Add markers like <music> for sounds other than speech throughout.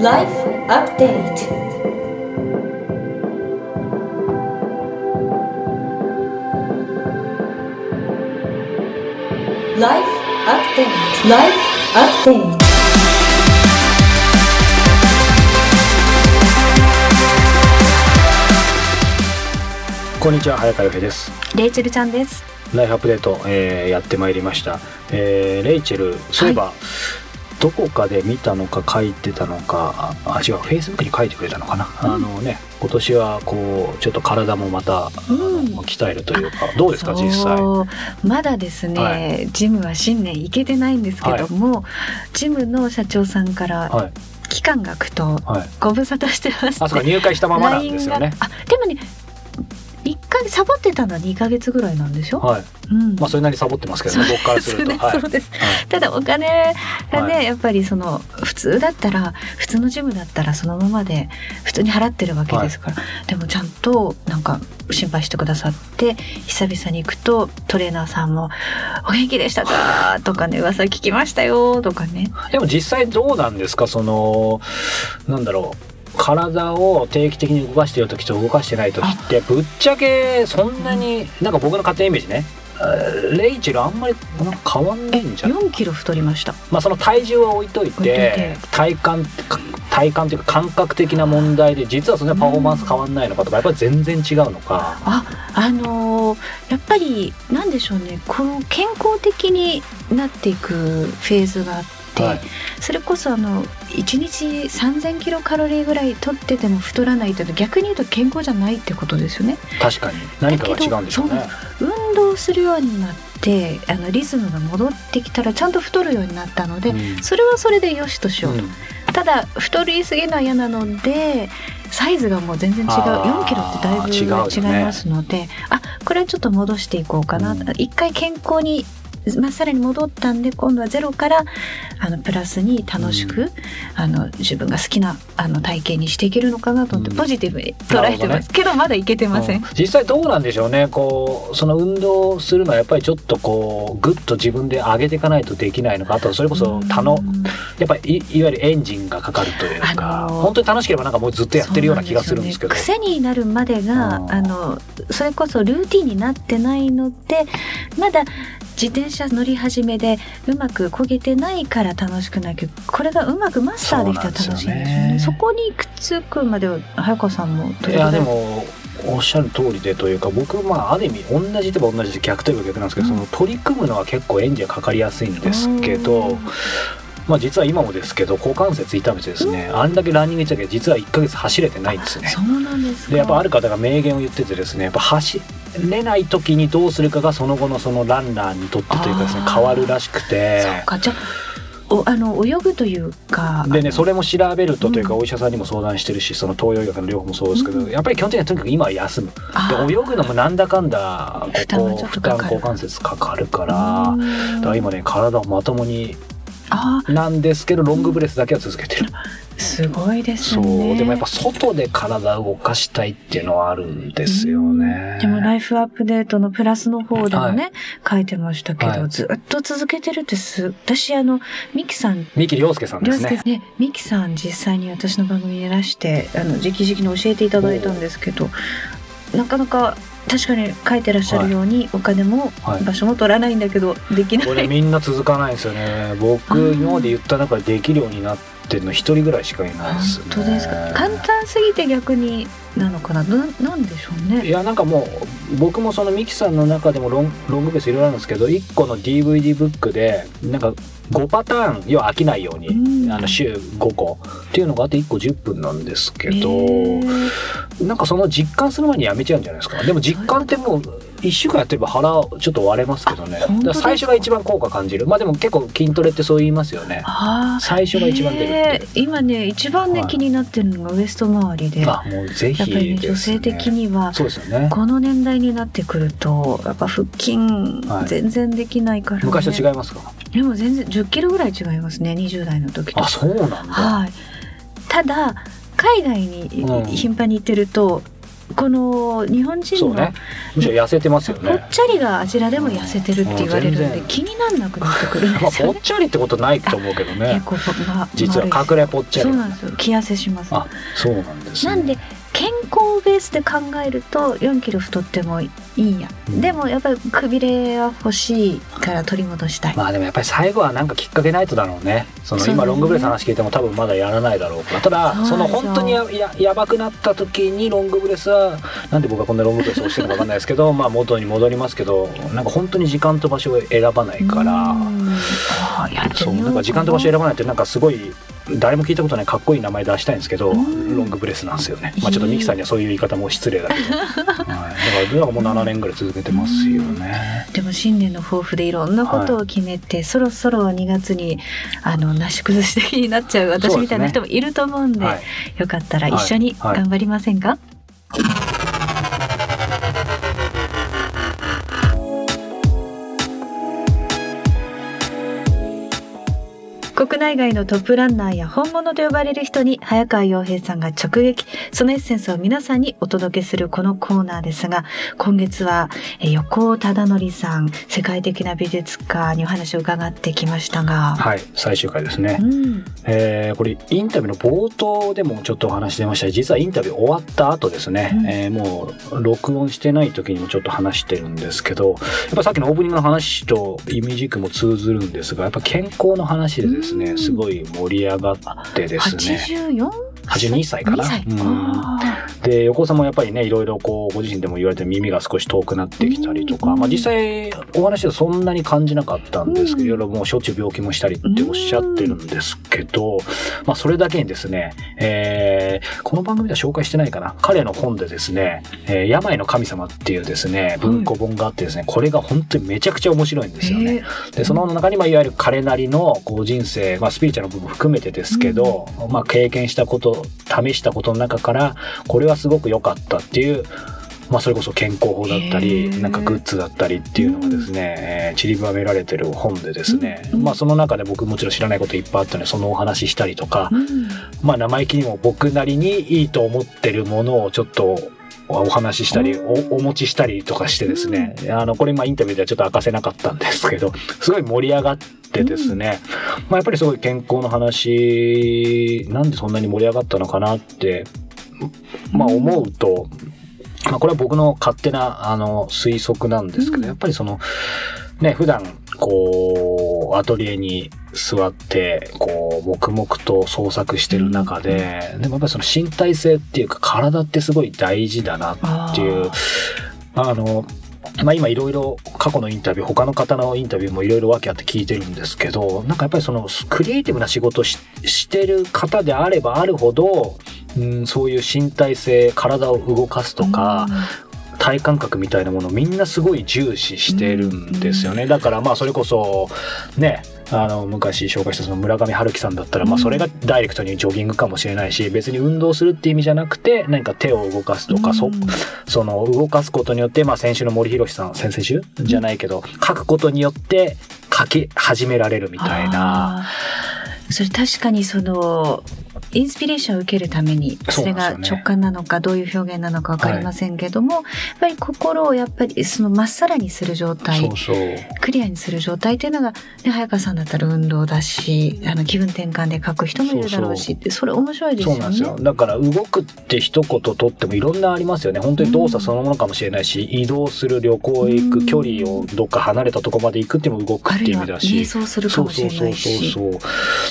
Life Update. ライフアップデートライフアップデートこんにちは早川洋平です。レイチェルちゃんです。ライフアップデート、えーやってまいりました、えーレイチェルそういえば、どこかで見たのか書いてたのかああ違うフェイスブックに書いてくれたのかな、あのね今年はこうちょっと体もまた、あの鍛えるというかどうですか実際？まだですね、はジムは新年行けてないんですけども、ジムの社長さんからはい。期間が空くとはい。ご無沙汰してますあそうか入会したままなんですよね。あでもね一ヶ月サボってたのは2ヶ月ぐらいなんでしょ、はい。うん。まあそれなりにサボってますけどね僕からすると。そうですはい。そうです。はい。ただお金がね、はやっぱりその普通だったら普通のジムだったらそのままで普通に払ってるわけですから、でもちゃんとなんか心配してくださって久々に行くとトレーナーさんも「お元気でしたか?」とかね「噂聞きましたよ」とかね。でも実際どうなんですか？そのなんだろう体を定期的に動かしてる時と動かしてない時ってぶっちゃけそんなになんか僕の勝手なイメージね。レイチェルあんまりなんか変わんないんじゃない4キロ太りました。まあその体重は置いといて体感体感というか感覚的な問題で実はそんなパフォーマンス変わんないのかとかやっぱり全然違うのか。ああのーやっぱりなんでしょうね。この健康的になっていくフェーズがあって、はい。それこそあの1日3,000キロカロリーぐらい取ってても太らないというと逆に言うと健康じゃないってことですよね。確かに。何かが違うんでしょうね。だ。運動するようになってあのリズムが戻ってきたらちゃんと太るようになったので、うん。それはそれでよしとしようと。うん。ただ太りすぎるのは嫌なのでサイズがもう全然違う。あー。4キロってだいぶ違いますので、あこれはちょっと戻していこうかな、うん。一回健康にまあ、さらに戻ったんで今度はゼロからあのプラスに楽しく、うん。あの自分が好きなあの体型にしていけるのかなと思って、うん。ポジティブに捉えてます、けどまだいけてません。うん。実際どうなんでしょうね。こうその運動するのはやっぱりちょっとこうグッと自分で上げていかないとできないのかあとそれこそ他のうんやっぱりいいわゆるエンジンがかかるというか、あのー本当に楽しければなんかもうずっとやってるような気がするんですけど。ね癖になるまでがうんあのそれこそルーティンになってないのでまだ自転車乗り始めでうまく焦げてないから楽しくないけどこれがうまくマスターできたら楽しいんですよね。そこにくっつくまでは早川さんもい？やでもおっしゃる通りでというか僕まあある意味同じといえば同じで逆といえば逆なんですけど、うん。その取り組むのは結構エンジンがかかりやすいんですけど、まあ実は今もですけど股関節痛めてですね、あんだけランニング行ってたけど実は1ヶ月走れてないんですね。そうなんですか。でやっぱある方が名言を言っててですねやっぱ走れない時にどうするかがその後のそのランナーにとってというかですね変わるらしくて。そうか。じゃあおあの泳ぐというか。でねそれも調べるとというかうんお医者さんにも相談してるしその東洋医学の療法もそうですけど、うん。やっぱり基本的にはとにかく今は休む。あで泳ぐのもなんだかんだここ負担股関節かかるからうん。だから今ね体をまともにあなんですけどロングブレスだけは続けてる、すごいですそう。ねでもやっぱ外で体を動かしたいっていうのはあるんですよね。でもライフアップデートのプラスの方でもね、書いてましたけど、はい。ずっと続けてるってす、私あの、ミキさん、三木亮介さんですね。ね、ミキさん実際に私の番組にいらして、あの、直々に教えていただいたんですけど、なかなか確かに書いてらっしゃるように、お金もはい。場所も取らないんだけど、できない。これみんな続かないんですよね。<laughs> 僕うん今まで言った中でできるようになってるの一人ぐらいしかいないですね。本当ですか？簡単すぎて逆になのかな？ななんでしょうね。いやなんかもう僕もそのミキさんの中でもロンロングベースいろいろあるんですけど1個の DVD ブックでなんか5パターン要は飽きないように、うん。あの週5個。っていうのがあって1個10分なんですけど、へー。なんかその実感する前にやめちゃうんじゃないですか。でも実感ってもう1週間やってれば腹ちょっと割れますけどね。最初が一番効果感じる。まあでも結構筋トレってそう言いますよね。最初が一番出るって。いうへー今ね一番ね、はい。気になってるのがウエスト周りで。あもうぜひやっぱりね女性的にはそうですよね。この年代になってくるとやっぱ腹筋はい。全然できないから、ね。昔と違いますか？でも全然1 0キロぐらい違いますね20代の時と。あそうなんだ、はい。ただ海外にうん。頻繁に行ってるとこの日本人のそうね。むしろ痩せてますよぽねっちゃりがあちらでも痩せてるって言われるんで気になんなくなってくるんまあですよね。<laughs> ぽっちゃりってことないと思うけどね。結構ま実は隠れぽっちゃり。そうなんですよ。気痩せします。あそうなんですね。なんで健康ベースで考えると4キロ太ってもいいん。や、うん。でもやっぱりくびれは欲しいから取り戻したい、まあでもやっぱり最後はなんかきっかけないとだろうね。その今ロングブレスの話聞いても多分まだやらないだろうから。ただその本当にやややばくなった時にロングブレスはなんで僕はこんなロングブレスをしてるのか分かんないですけど <laughs> まあ元に戻りますけどなんか本当に時間と場所を選ばないから。うそうなんか時間と場所を選ばないってなんかすごい誰も聞いたことないかっこいい名前出したいんですけどロん。ングブレスなんですよね。まあちょっとミキさんにはそういう言い方も失礼だけど、<laughs> はい、だからもう7年ぐらい続けてますよね。でも新年の抱負でいろんなことを決めて、そろそろ2月にあのなし崩し的になっちゃう私みたいな人もいると思うんではい。よかったら一緒にはいはい。頑張りませんか、国内外のトップランナーや本物と呼ばれる人に早川洋平さんが直撃。そのエッセンスを皆さんにお届けするこのコーナーですが今月はえー横尾忠則さん世界的な美術家にお話を伺ってきましたが、はい、最終回ですね。うん、えーこれインタビューの冒頭でもちょっとお話出ました実はインタビュー終わった後ですね、うん。えーもう録音してない時にもちょっと話してるんですけどやっぱさっきのオープニングの話とイメージ軸も通ずるんですがやっぱ健康の話でですね、うんすごい盛り上がってですね 84? 82歳かな。2歳うん。あで横尾さんもやっぱりねいろいろこうご自身でも言われて耳が少し遠くなってきたりとか、うん。まあ、実際お話ではそんなに感じなかったんですけど、うん。いろいろもうしょっちゅう病気もしたりっておっしゃってるんですけど、まあ、それだけにですね、えーこの番組では紹介してないかな。彼の本でですね「えー病の神様」っていうですね文庫本があってですねこれが本当にめちゃくちゃ面白いんですよね。えでその中にまあいわゆる彼なりのこう人生、まあ、スピリチュアルの部分含めてですけど、まあ、経験したこと試したことの中からこれはすごく良かったっていう、まあ、それこそ健康法だったへりー。なんかグッズだったりっていうのがですね、えー散りばめられてる本でですね、うん。まあ、その中で僕もちろん知らないこといっぱいあったのでそのお話ししたりとか、うん。まあ、生意気にも僕なりにいいと思ってるものをちょっとお話ししたりおお持ちしたりとかしてですね、あのこれまあインタビューではちょっと明かせなかったんですけど <laughs> すごい盛り上がってですね、まあ、やっぱりすごい健康の話なんでそんなに盛り上がったのかなって、まあ、思うと、まあ、これは僕の勝手なあの推測なんですけど、うん。やっぱりそのね普段こうアトリエに座ってこう黙々と創作してる中で、でもやっぱりその身体性っていうか体ってすごい大事だなっていうあのまあ今いろいろ過去のインタビュー他の方のインタビューもいろいろ訳あって聞いてるんですけどなんかやっぱりそのクリエイティブな仕事をししてる方であればあるほど、うん、そういう身体性体を動かすとか、体感覚みたいなものをみんなすごい重視してるんですよね。だからまあそれこそねあの昔紹介したその村上春樹さんだったら、まあそれがダイレクトにジョギングかもしれないし別に運動するって意味じゃなくて何か手を動かすとか、そその動かすことによって、まあ、先週の森博さん先々週じゃないけど、書くことによって書き始められるみたいな。それ確かにそのインスピレーションを受けるためにそれが直感なのかどういう表現なのか分かりませんけども、やっぱり心をやっぱりそのまっさらにする状態クリアにする状態っていうのが、ね、早川さんだったら運動だしあの気分転換で書く人もいるだろうしってそれ面白いですよね。そうなんですよ。だから動くって一言とってもいろんなありますよね。本当に動作そのものかもしれないし、移動する旅行へ行く距離をどっか離れたところまで行くっていうのも動くっていう意味だし。想するかもしれないし。そうそうそうそ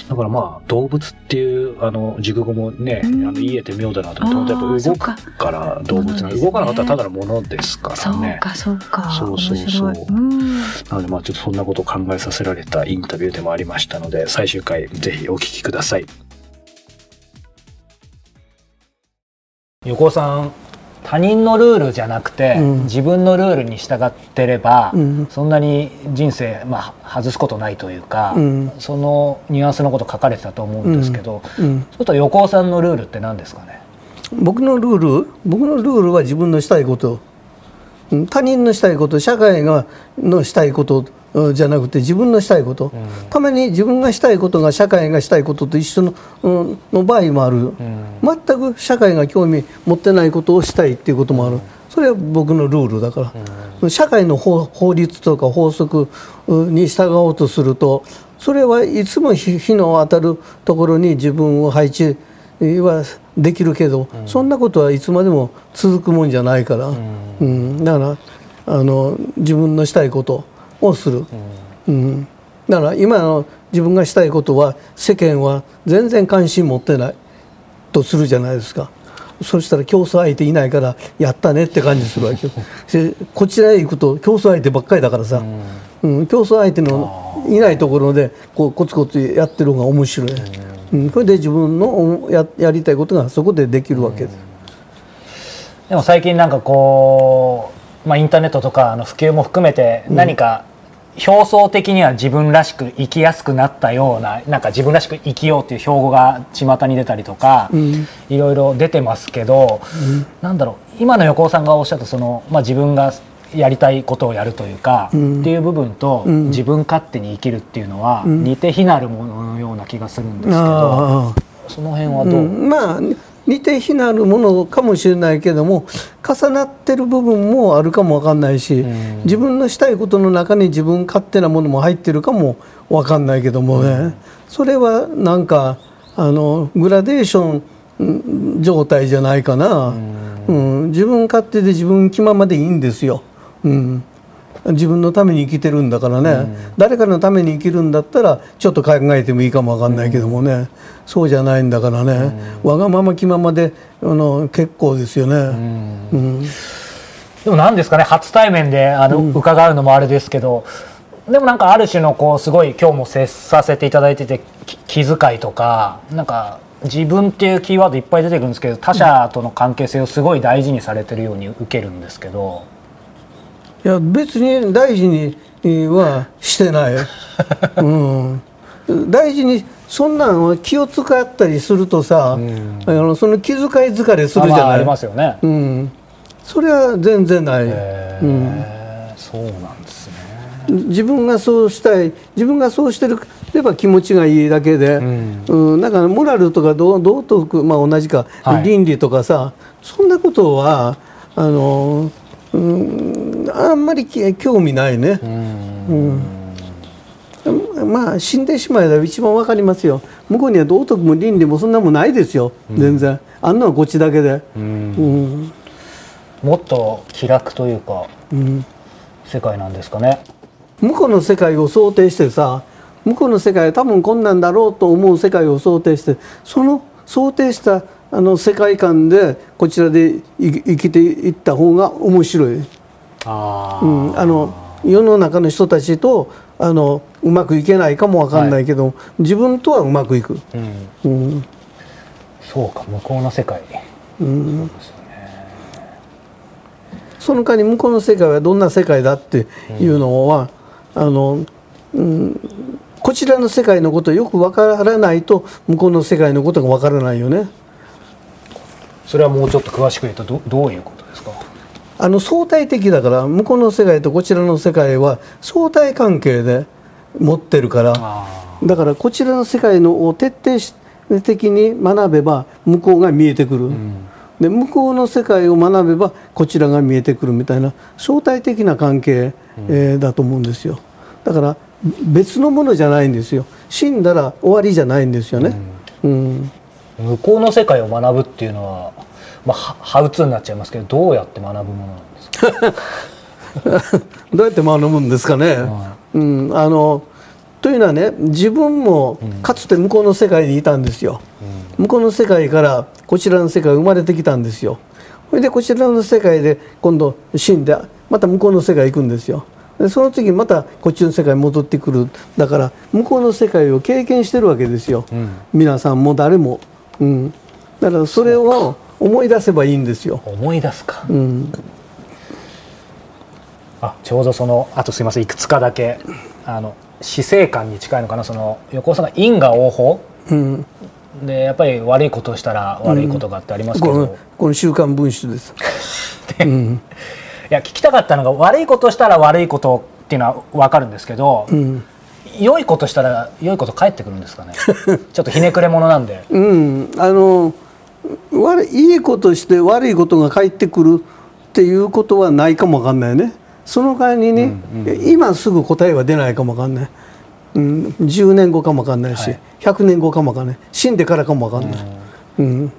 うだからまあ動物っていうあの熟語もね、うん。あの言えて妙だなと思って本当やっぱ動くか。ら動物なそうですね。動かなかったらただのものですからそうね。かそうか。そうそうそう。うん。なのでまあちょっとそんなことを考えさせられたインタビューでもありましたので最終回ぜひお聞きください。横尾さん他人のルールじゃなくて、うん。自分のルールに従ってれば、うん。そんなに人生、まあ、外すことないというか、うん。そのニュアンスのこと書かれてたと思うんですけど、うん、ちょっと横尾さんのルールって何ですかね？僕のルール？僕のルールは自分のしたいこと。うん。他人のしたいこと社会がのしたいことうんじゃなくて自分のしたいこと、たまに自分がしたいことが社会がしたいことと一緒の,、うん、の場合もある、全く社会が興味持ってないことをしたいっていうこともある。それは僕のルールだから、社会の法法律とか法則うんに従おうとするとそれはいつも日日の当たるところに自分を配置はできるけど、そんなことはいつまでも続くもんじゃないから、うん。だからあの自分のしたいことをする、うん。だから今の自分がしたいことは世間は全然関心持ってない。とするじゃないですか。そしたら競争相手いないからやったねって感じするわけよ。<laughs> でこちらへ行くと競争相手ばっかりだからさ、うん。競争相手のいないところでこうコツコツやってる方が面白い、うん、これで自分のややりたいことがそこでできるわけ。です。でも最近なんかこう、まあ、インターネットとかの普及も含めて何か表層的には自分らしく生きやすくなったようななんか自分らしく生きようっていう標語が巷に出たりとか、ん。いろいろ出てますけど、なんだろう今の横尾さんがおっしゃったその、まあ、自分がやりたいことをやるというか、ん。っていう部分と、ん。自分勝手に生きるっていうのは、ん。似て非なるもののような気がするんですけど、その辺はどう、うん、まあ似て非なるものかもしれないけども重なってる部分もあるかもわかんないし、ん。自分のしたいことの中に自分勝手なものも入ってるかもわかんないけどもね、それはなんかあのグラデーションうん状態じゃないかな、うん。自分勝手で自分気ままでいいんですよ。うん自分のために生きてるんだからね、誰かのために生きるんだったらちょっと考えてもいいかもわかんないけどもね、そうじゃないんだからね、わがまま気ままであの結構ですよね。うん。でも何ですかね初対面であの、伺うのもあれですけどでもなんかある種のこうすごい今日も接させていただいててき気遣いとかなんか自分っていうキーワードいっぱい出てくるんですけど他者との関係性をすごい大事にされてるように受けるんですけどいや別に大事にはしてない、<laughs> うん、大事にそんなんは気を使ったりするとさ、あのその気遣い疲れするじゃない、あまあありますよね。うん、それは全然ない、へー。そうなんですね。自分がそうしたい自分がそうしてるれば気持ちがいいだけで、ん。うん。だからモラルとか道道徳、まあ、同じか、はい。倫理とかさそんなことはあの、うん、あんまりき興味ないね。うん。まあ死んでしまえば一番わかりますよ。向こうには道徳も倫理もそんなもんないですよ、全然。あんのはこっちだけで、うん。もっと気楽というかうん。世界なんですかね。向こうの世界を想定してさ向こうの世界は多分こんなんだろうと思う世界を想定してその想定したあの世界観でこちらで生きていった方が面白い、あうん、あの世の中の人たちとあのうまくいけないかもわかんないけど、自分とはうまくいく、うん、うん。そうか向こうの世界。うん。その代わり向こうの世界はどんな世界だっていうのは、あの、うん、こちらの世界のことをよくわからないと向こうの世界のことがわからないよね。それはもうちょっと詳しく言うとどどういうことですか？あの相対的だから向こうの世界とこちらの世界は相対関係で持ってるからあだからこちらの世界のを徹底的に学べば向こうが見えてくる、で向こうの世界を学べばこちらが見えてくるみたいな相対的な関係、えーだと思うんですよ。だから別のものじゃないんですよ。死んだら終わりじゃないんですよね、うん向こうの世界を学ぶっていうのは、まあ、はハウツーになっちゃいますけどどうやって学ぶものなんですか？<laughs> どうやって学ぶんですかね、うん、あのというのはね自分もかつて向こうの世界にいたんですよ、向こうの世界からこちらの世界生まれてきたんですよ。それでこちらの世界で今度死んでまた向こうの世界行くんですよ。でその次またこっちの世界に戻ってくる。だから向こうの世界を経験してるわけですよ、皆さんも誰も、うん、だからそれを思い出せばいいんですよ、思い出すか。うん、あちょうどそのあとすいませんいくつかだけあの死生観に近いのかな。その横尾さんが因果応報。うん、でやっぱり悪いことをしたら悪いことがあってありますけど、このこの週刊文春です、<laughs> うん、いや聞きたかったのが悪いことをしたら悪いことっていうのは分かるんですけど、うん良いことしたら良いこと返ってくるんですかね。<laughs> ちょっとひねくれ者なんで。うん、あの悪いいいことして悪いことが返ってくるっていうことはないかもわかんないね。その代わりにね、今すぐ答えは出ないかもわかんない、うん、10年後かもわかんないし、はい。100年後かもわかんない。死んでからかもわかんない、うん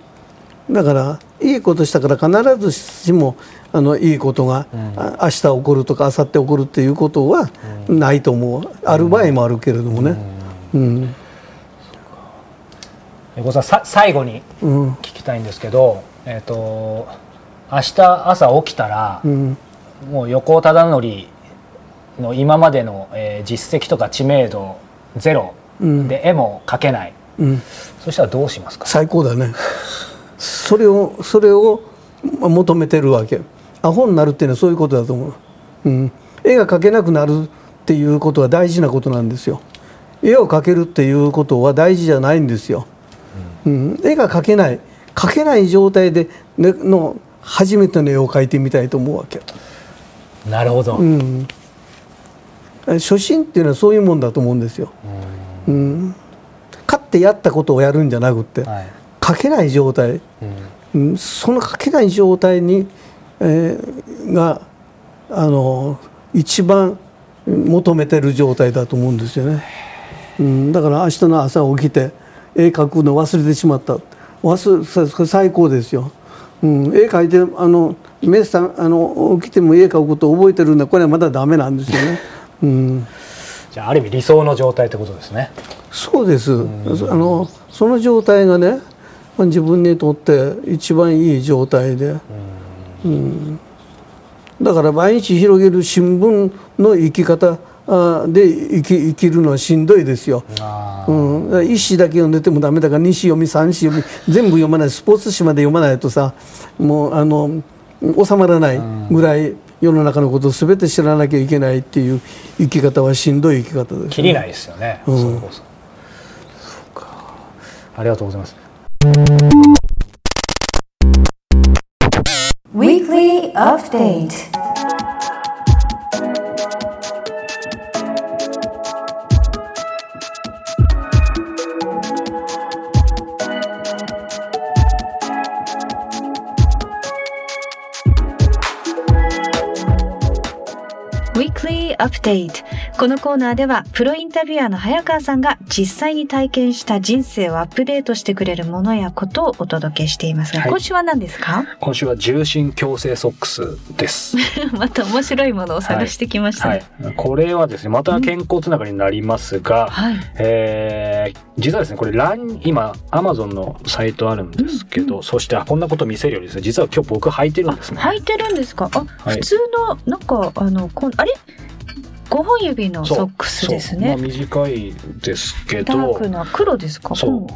だからいいことしたから必ずしもあのいいことが、あ明日起こるとか明後日起こるっていうことはないと思う。ある場合もあるけれどもね。うん。横澤さ最後にうん。聞きたいんですけど、えっ、と明日朝起きたら、うん。もう横尾忠則の今までの、えー実績とか知名度ゼロうん。で絵も描けない、うん。そしたらどうしますか？最高だねそれをそれをまあ求めてるわけ。アホになるっていうのはそういうことだと思う、うん、絵が描けなくなるっていうことは大事なことなんですよ。絵を描けるっていうことは大事じゃないんですよ、うん、絵が描けない。描けない状態で、ね、の初めての絵を描いてみたいと思うわけ、なるほど、うん、初心っていうのはそういうもんだと思うんですよ、うん、勝ってやったことをやるんじゃなくって、はい書けない状態、うん。うんその書けない状態に、えーがあの一番求めてる状態だと思うんですよね、うん、だから明日の朝起きて絵描くの忘れてしまった。忘れ最高ですよ、うん、絵描いてあの目さんあの起きても絵描くことを覚えてるんだ。これはまだダメなんですよね、<laughs> うん。じゃあある意味理想の状態ってことですね。そうです、あのその状態がねまあ自分にとって一番いい状態で、うん。だから毎日広げる新聞の生き方あで生き生きるのはしんどいですよ。うん、一紙だけ読んでてもダメだから二紙読み三紙読み <laughs> 全部読まない。スポーツ紙まで読まないとさもうあの収まらないぐらい世の中のことを全て知らなきゃいけないっていう生き方はしんどい生き方です、切りないですよね、うん。ありがとうございます Weekly Update. Weekly Update このコーナーではプロインタビュアーの早川さんが実際に体験した人生をアップデートしてくれるものやことをお届けしていますが、はい。今週は何ですか？今週は重心矯正ソックスです。ま <laughs> た面白いものを探してきましたはねい、これはですねまた健康つながりになりますが、はい、えー実はですねこれラン今アマゾンのサイトあるんですけど、そしてあこんなこと見せるよりですね実は今日僕履いてるんですね。履いてるんですか？あ、はい。普通のなんかあのこんあれ？5本指のソックスですそう。まあ、ね短いですけダどークな黒ですか？そう。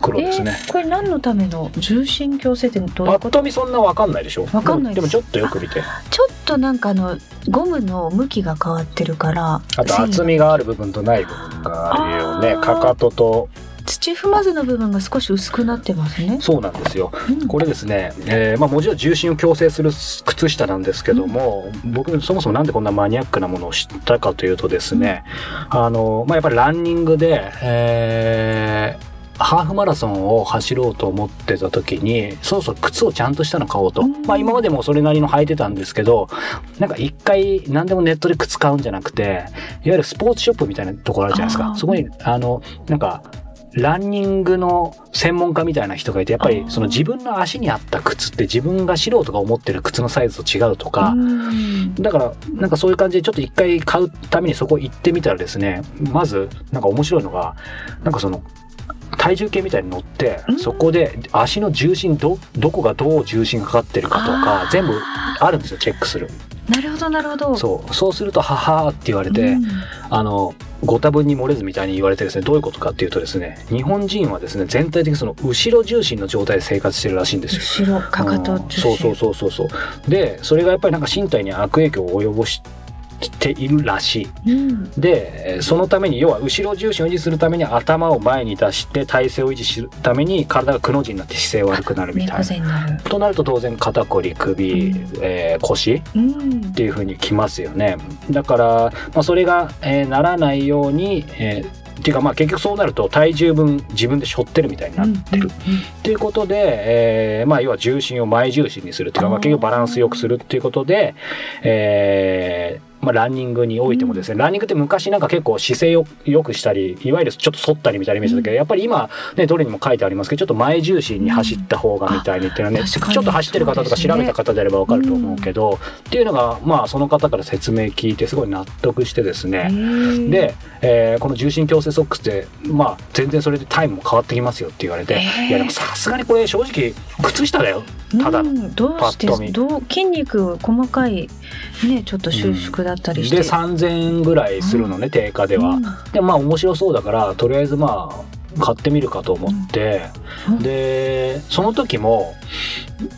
黒ですね、えーこれ何のための重心矯正ってどういうこと？と見そんなわかんないでしょ？わかんないでもちょっとよく見て。ちょっとなんかあのゴムの向きが変わってるからあと厚みがある部分とない部分があるよね。かかとと土踏まずの部分が少し薄くなってますね。そうなんですよ。うん。これですね、えーまあ、もちろん重心を矯正する靴下なんですけども、僕そもそもなんでこんなマニアックなものを知ったかというとですね、あの、まあ、やっぱりランニングで、えーハーフマラソンを走ろうと思ってた時にそろそろ靴をちゃんとしたの買おうと、うん。まあ今までもそれなりの履いてたんですけどなんか一回何でもネットで靴買うんじゃなくていわゆるスポーツショップみたいなところあるじゃないですか。そこにあのなんかランニングの専門家みたいな人がいてやっぱりその自分の足に合った靴って自分が素人が思ってる靴のサイズと違うとか、うん。だからなんかそういう感じでちょっと一回買うためにそこ行ってみたらですねまずなんか面白いのがなんかその体重計みたいに乗ってうん。そこで足の重心どどこがどう重心かかってるかとか全部あるんですよチェックするなるほどなるほど。そう。そうすると「ははー」って言われて、うん。あのご多分に漏れずみたいに言われてですねどういうことかっていうとですね日本人はですね全体的にその後ろ重心の状態で生活してるらしいんですよ。後ろかかとうん。そうそうそうそうそう。でそれがやっぱりなんか身体に悪影響を及ぼしているらしい。うん。でえーそのために要は後ろ重心を維持するために頭を前に出して体勢を維持するために体がくの字になって姿勢悪くなるみた猫いな。となると当然肩こり首、うん。えー腰うん。っていう風にきますよね。だから、まあ、それが、えーならないように、えーっていうかまあ結局そうなると体重分自分で背負ってるみたいになってる、っていうことで、えーまあ、要は重心を前重心にするっていうか、まあ、結局バランスよくするっていうことで、えーまあ、ランニングにおいてもですね、ランニングって昔なんか結構姿勢を良くしたりいわゆるちょっと反ったりみたいなイメージだけど、やっぱり今、ね、どれにも書いてありますけどちょっと前重心に走った方がみたいにっていうのはね、うんちょっと走ってる方とか調べた方であれば分かると思うけど、っていうのがまあその方から説明聞いてすごい納得してですね、で、えーこの重心矯正ソックスって、まあ、全然それでタイムも変わってきますよって言われて、えー。いやでもさすがにこれ正直靴下だよただ、うんどうしてどう筋肉細かいねちょっと収縮だったりして、で3000円ぐらいするのね、定価では、うん。でまあ面白そうだからとりあえずまあ買ってみるかと思って、うん。でその時も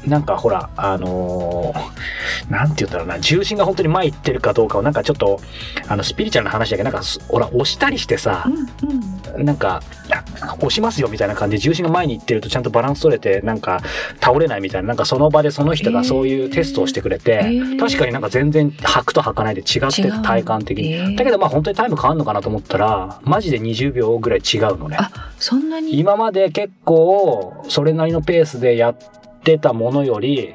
なんかほらあのーなんて言うんだろうな重心が本当に前行ってるかどうかをなんかちょっとあのスピリチュアルな話だけどなんかすほら押したりしてさ、うんうん。なんか、あ押しますよみたいな感じで重心が前に行ってるとちゃんとバランス取れて、なんか倒れないみたいな、なんかその場でその人がそういうテストをしてくれて、えー。確かになんか全然履くと履かないで違って体感的に。えー。だけどまあ本当にタイム変わるのかなと思ったら、マジで20秒ぐらい違うのね。あそんなに？今まで結構それなりのペースでやってたものより、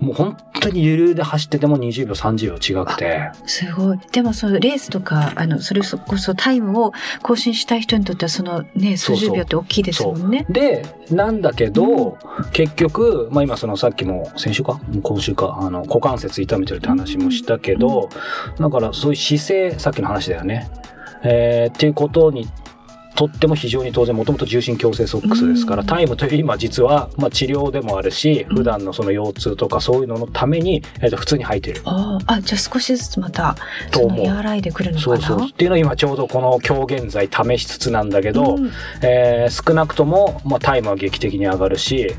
もう本当にゆるで走ってても20秒30秒違くて。すごい。でもそのレースとかあのそれこそタイムを更新したい人にとってはそのね数十秒って大きいですもんね。で、なんだけど、結局、まあ今そのさっきも先週か？今週か、あの股関節痛めてるって話もしたけど、だからそういう姿勢、さっきの話だよね。えーっていうことにとっても非常に当然もともと重心矯正ソックスですから、うん。タイムという今実は、まあ、治療でもあるし、普段のその腰痛とかそういうののために、えーと普通に履いてる。あーあじゃあ少しずつまたと和らいでくるのかな？そうそう。っていうのを今ちょうどこの今日現在試しつつなんだけど、うん。えー少なくとも、まあ、タイムは劇的に上がるし、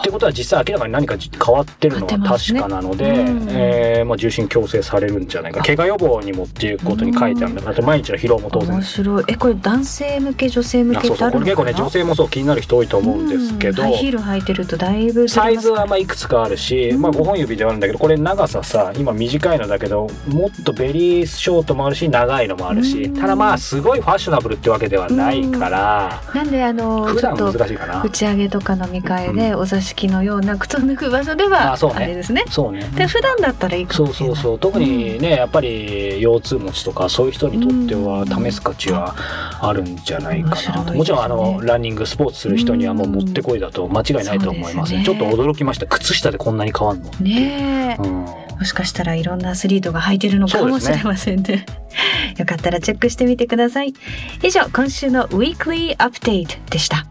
ってことは実際明らかに何か変わってるのは確かなので、うん。えーまあ、重心矯正されるんじゃないか。怪我予防にもっていうことに書いてあるんだからあと毎日の疲労も当然。面白い。えこれ男性向け女性向あそうそうけってあこれ結構ねるのかな女性もそう気になる人多いと思うんですけど、うんハイヒール履いてるとだいぶサイズはままあいくつかあるし、うん。まあ5本指ではあるんだけどこれ長ささ今短いのだけどもっとベリーショートもあるし長いのもあるし、うん。ただまあすごいファッショナブルってわけではないから、なんであのちょっと打。ち上げとか飲み会でお座敷のような靴を脱ぐ場所ではあれですね。そうね。で普段だったらいいかそもしれない。うそうそう。特にね、やっぱり腰痛持ちとかそういう人にとってはうん。試す価値はあるんじゃないかな。と、ね。もちろんあのランニングスポーツする人にはもうもってこいだと間違いないと思います,、そうですね。ちょっと驚きました。靴下でこんなに変わんの、ねえ、うん、もしかしたらいろんなアスリートが履いてるのかもしれませんね。<laughs> よかったらチェックしてみてください。以上今週のウィークリーアップデートでした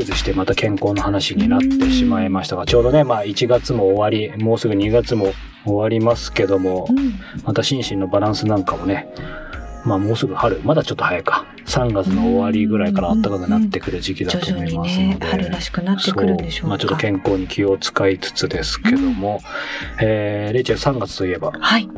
えー、なんか季節してまた健康の話になってしまいましたがちょうどね、まあ、1月も終わりもうすぐ2月も終わりますけども、うん。また心身のバランスなんかもねまあもうすぐ春まだちょっと早いか。3月の終わりぐらいから暖かくなってくる時期だと思いますので、にね春らしくなってくるんでしょうまあ、ちょっと健康に気を使いつつですけども、えーレイチェル3月といえば？はい。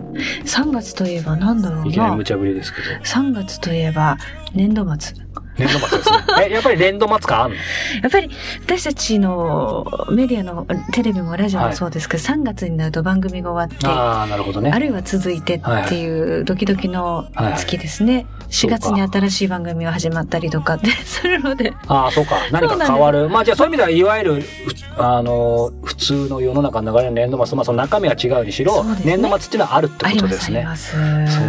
3月といえばなんだろうな。いきなり無茶ぶりですけど。3月といえば年度末年度末ですね <laughs> えやっぱり年度末感あんの？やっぱり私たちのメディアのテレビもラジオもそうですけど、3月になると番組が終わってああなるほどねあるいは続いてっていうドキドキの月ですね。4そうか月に新しい番組が始まったりとかって <laughs> するので。ああ、そうか。何か変わる。まあじゃあそういう意味では、いわゆる、ふあの、普通の世の中の流れの年度末、まあその中身は違うにしろ、ね年度末っていうのはあるってことですね。あります。そう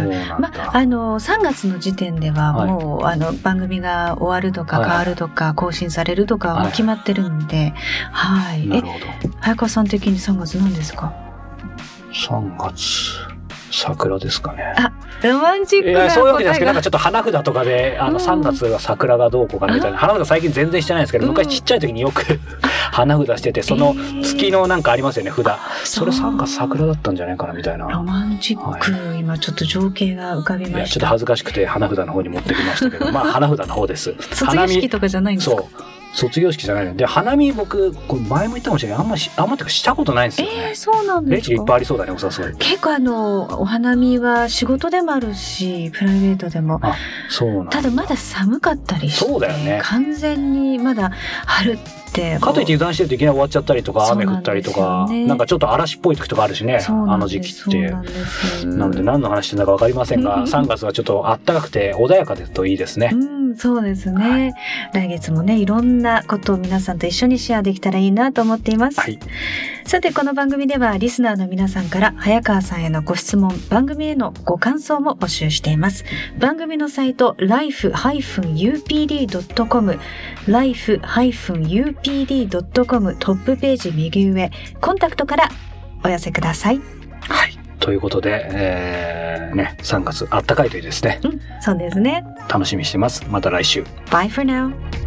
なんまだ。あ、あの3月の時点でははいもう、あの番組が終わるとかはい変わるとか更新されるとかはもう決まってるんで、はい。えなる、ほど。早川さん的に3月何ですか？3月、桜ですかね。ロマンチックなそういうわけじゃないですけど、なんかちょっと花札とかで、あの、うん。3月が桜がどうこうかなみたいな、花札最近全然してないんですけど、うん。昔ちっちゃい時によく、<laughs> 花札しててその月のなんかありますよね札。それ3月桜だったんじゃないかなみたいな。ロマンチック、今ちょっと情景が浮かびいました。やちょっと恥ずかしくて花札の方に持ってきましたけどまあ花札の方です。<laughs> 卒業式とかじゃないんですか？そう卒業式じゃないの。で花見僕これ前も言ったかもしれない。あんましあんまっていうかしたことないんですよね。えー、、そうなんレイチルいっですかぱいありそうだねお誘い。結構あのお花見は仕事でもあるしプライベートでも。あそうなんただまだ寒かったりしてそうだよね。完全にまだ春ってかといって油断してるといきなり終わっちゃったりとか雨降ったりとかねんかちょっと嵐っぽい時とかあるしねあの時期って。なので何の話してんだか分かりませんが、うん。3月はちょっと暖かくて穏やかでといいですね。うん、そうですね、来月もねいろんなことを皆さんと一緒にシェアできたらいいなと思っています、はい、さてこの番組ではリスナーの皆さんから早川さんへのご質問番組へのご感想も募集しています。番組のサイト life-upd.com life-upd.com トップページ右上コンタクトからお寄せください。はい、ということで、えーね、3月暖かいといいですね。うんそうですね。楽しみにしてます。また来週。Bye for now